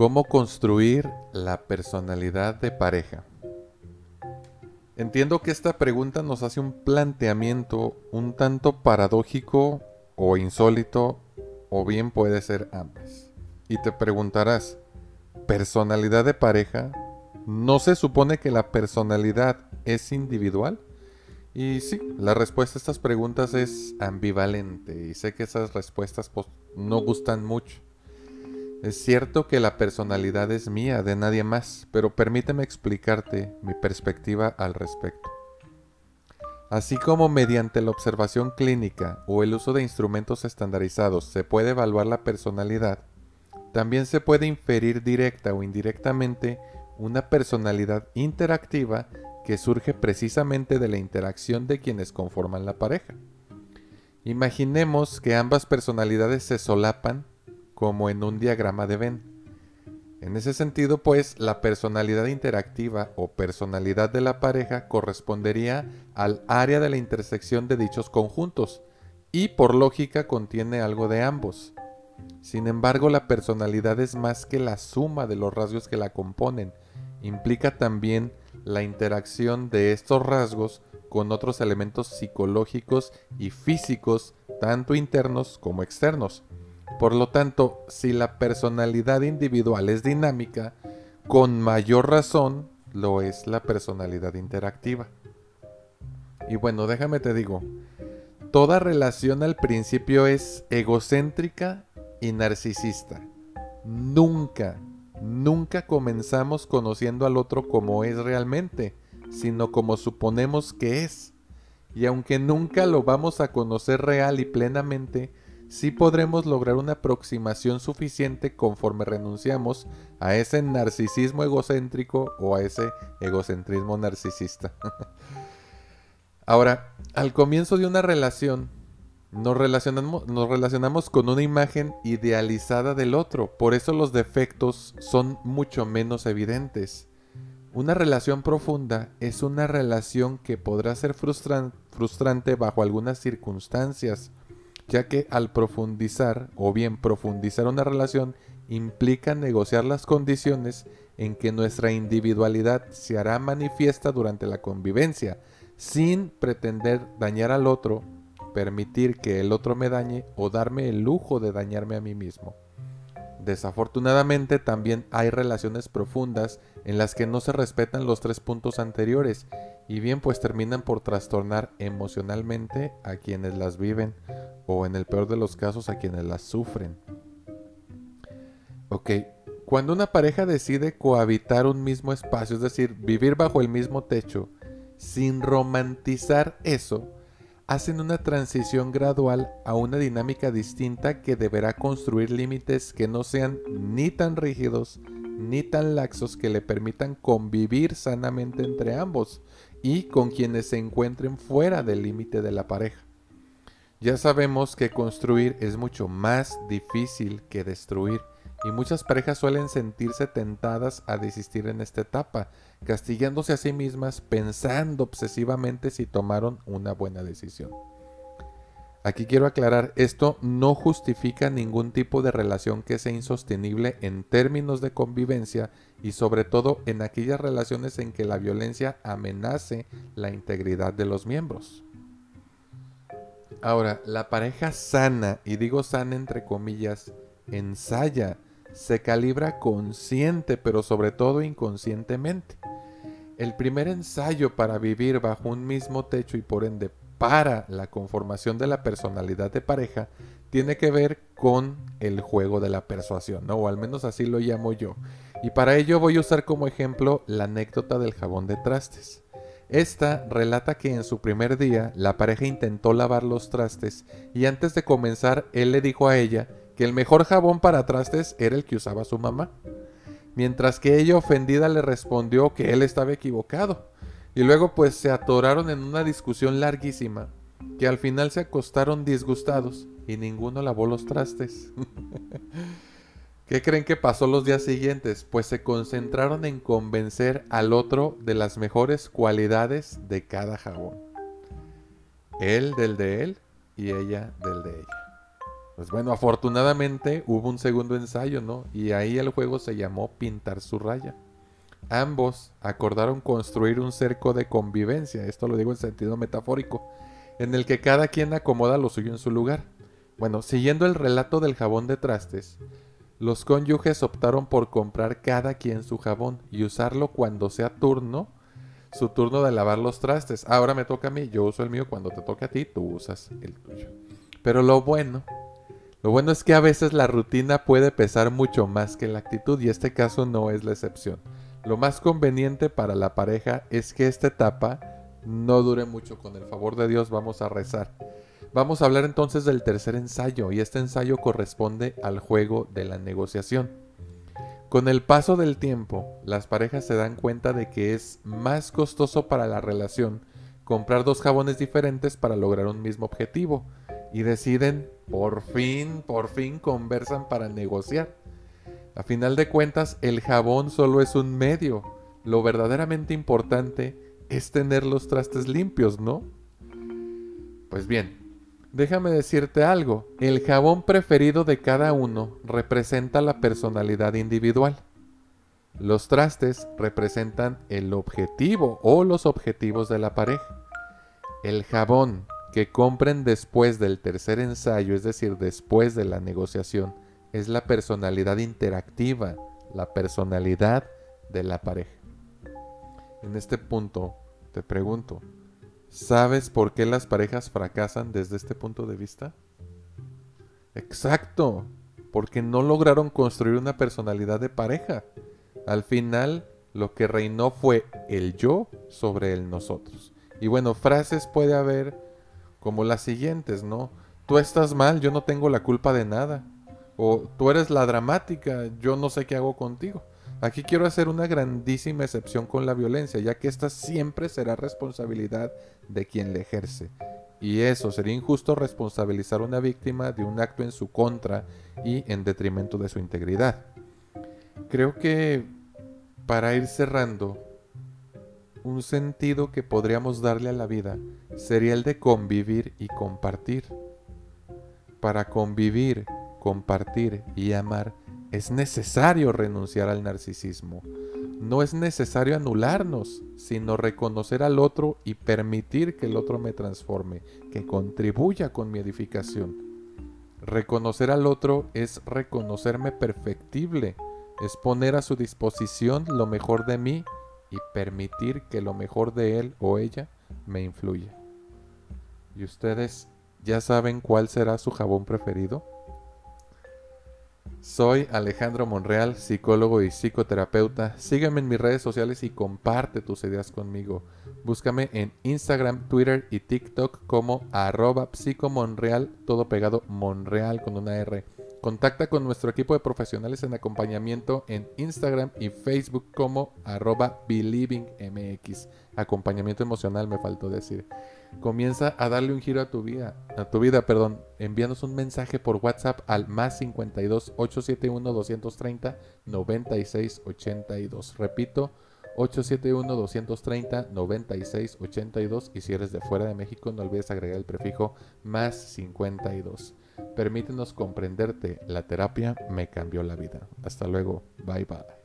¿Cómo construir la personalidad de pareja? Entiendo que esta pregunta nos hace un planteamiento un tanto paradójico o insólito, o bien puede ser ambas. Y te preguntarás, ¿personalidad de pareja? ¿No se supone que la personalidad es individual? Y sí, la respuesta a estas preguntas es ambivalente y sé que esas respuestas pues, no gustan mucho. Es cierto que la personalidad es mía, de nadie más, pero permíteme explicarte mi perspectiva al respecto. Así como mediante la observación clínica o el uso de instrumentos estandarizados se puede evaluar la personalidad, también se puede inferir directa o indirectamente una personalidad interactiva que surge precisamente de la interacción de quienes conforman la pareja. Imaginemos que ambas personalidades se solapan como en un diagrama de Venn. En ese sentido, pues, la personalidad interactiva o personalidad de la pareja correspondería al área de la intersección de dichos conjuntos y por lógica contiene algo de ambos. Sin embargo, la personalidad es más que la suma de los rasgos que la componen, implica también la interacción de estos rasgos con otros elementos psicológicos y físicos, tanto internos como externos. Por lo tanto, si la personalidad individual es dinámica, con mayor razón lo es la personalidad interactiva. Y bueno, déjame te digo, toda relación al principio es egocéntrica y narcisista. Nunca, nunca comenzamos conociendo al otro como es realmente, sino como suponemos que es. Y aunque nunca lo vamos a conocer real y plenamente, sí podremos lograr una aproximación suficiente conforme renunciamos a ese narcisismo egocéntrico o a ese egocentrismo narcisista. Ahora, al comienzo de una relación, nos relacionamos, nos relacionamos con una imagen idealizada del otro, por eso los defectos son mucho menos evidentes. Una relación profunda es una relación que podrá ser frustrante bajo algunas circunstancias, ya que al profundizar o bien profundizar una relación implica negociar las condiciones en que nuestra individualidad se hará manifiesta durante la convivencia, sin pretender dañar al otro, permitir que el otro me dañe o darme el lujo de dañarme a mí mismo. Desafortunadamente también hay relaciones profundas en las que no se respetan los tres puntos anteriores y bien pues terminan por trastornar emocionalmente a quienes las viven o en el peor de los casos a quienes las sufren. Ok, cuando una pareja decide cohabitar un mismo espacio, es decir, vivir bajo el mismo techo, sin romantizar eso, hacen una transición gradual a una dinámica distinta que deberá construir límites que no sean ni tan rígidos ni tan laxos que le permitan convivir sanamente entre ambos y con quienes se encuentren fuera del límite de la pareja. Ya sabemos que construir es mucho más difícil que destruir y muchas parejas suelen sentirse tentadas a desistir en esta etapa, castigándose a sí mismas pensando obsesivamente si tomaron una buena decisión. Aquí quiero aclarar, esto no justifica ningún tipo de relación que sea insostenible en términos de convivencia y sobre todo en aquellas relaciones en que la violencia amenace la integridad de los miembros. Ahora, la pareja sana, y digo sana entre comillas, ensaya, se calibra consciente, pero sobre todo inconscientemente. El primer ensayo para vivir bajo un mismo techo y por ende para la conformación de la personalidad de pareja tiene que ver con el juego de la persuasión, ¿no? o al menos así lo llamo yo. Y para ello voy a usar como ejemplo la anécdota del jabón de trastes. Esta relata que en su primer día la pareja intentó lavar los trastes y antes de comenzar él le dijo a ella que el mejor jabón para trastes era el que usaba su mamá, mientras que ella ofendida le respondió que él estaba equivocado. Y luego pues se atoraron en una discusión larguísima, que al final se acostaron disgustados y ninguno lavó los trastes. ¿Qué creen que pasó los días siguientes? Pues se concentraron en convencer al otro de las mejores cualidades de cada jabón. Él del de él y ella del de ella. Pues bueno, afortunadamente hubo un segundo ensayo, ¿no? Y ahí el juego se llamó Pintar su raya. Ambos acordaron construir un cerco de convivencia, esto lo digo en sentido metafórico, en el que cada quien acomoda lo suyo en su lugar. Bueno, siguiendo el relato del jabón de trastes, los cónyuges optaron por comprar cada quien su jabón y usarlo cuando sea turno, su turno de lavar los trastes. Ahora me toca a mí, yo uso el mío, cuando te toca a ti, tú usas el tuyo. Pero lo bueno lo bueno es que a veces la rutina puede pesar mucho más que la actitud y este caso no es la excepción. Lo más conveniente para la pareja es que esta etapa no dure mucho. Con el favor de Dios vamos a rezar. Vamos a hablar entonces del tercer ensayo y este ensayo corresponde al juego de la negociación. Con el paso del tiempo, las parejas se dan cuenta de que es más costoso para la relación comprar dos jabones diferentes para lograr un mismo objetivo y deciden, por fin, por fin conversan para negociar. A final de cuentas, el jabón solo es un medio. Lo verdaderamente importante es tener los trastes limpios, ¿no? Pues bien, déjame decirte algo. El jabón preferido de cada uno representa la personalidad individual. Los trastes representan el objetivo o los objetivos de la pareja. El jabón que compren después del tercer ensayo, es decir, después de la negociación, es la personalidad interactiva, la personalidad de la pareja. En este punto, te pregunto, ¿sabes por qué las parejas fracasan desde este punto de vista? Exacto, porque no lograron construir una personalidad de pareja. Al final, lo que reinó fue el yo sobre el nosotros. Y bueno, frases puede haber como las siguientes, ¿no? Tú estás mal, yo no tengo la culpa de nada. O tú eres la dramática, yo no sé qué hago contigo. Aquí quiero hacer una grandísima excepción con la violencia, ya que esta siempre será responsabilidad de quien le ejerce. Y eso sería injusto responsabilizar a una víctima de un acto en su contra y en detrimento de su integridad. Creo que para ir cerrando, un sentido que podríamos darle a la vida sería el de convivir y compartir. Para convivir, compartir y amar es necesario renunciar al narcisismo. No es necesario anularnos, sino reconocer al otro y permitir que el otro me transforme, que contribuya con mi edificación. Reconocer al otro es reconocerme perfectible, es poner a su disposición lo mejor de mí y permitir que lo mejor de él o ella me influya. ¿Y ustedes ya saben cuál será su jabón preferido? Soy Alejandro Monreal, psicólogo y psicoterapeuta. Sígueme en mis redes sociales y comparte tus ideas conmigo. Búscame en Instagram, Twitter y TikTok como arroba psicomonreal, todo pegado Monreal con una R. Contacta con nuestro equipo de profesionales en acompañamiento en Instagram y Facebook como arroba believingmx. Acompañamiento emocional me faltó decir. Comienza a darle un giro a tu vida, a tu vida, perdón, envíanos un mensaje por WhatsApp al más 52 871 230 96 82. Repito, 871 230 96 82 y si eres de fuera de México no olvides agregar el prefijo más 52. Permítenos comprenderte. La terapia me cambió la vida. Hasta luego. Bye bye.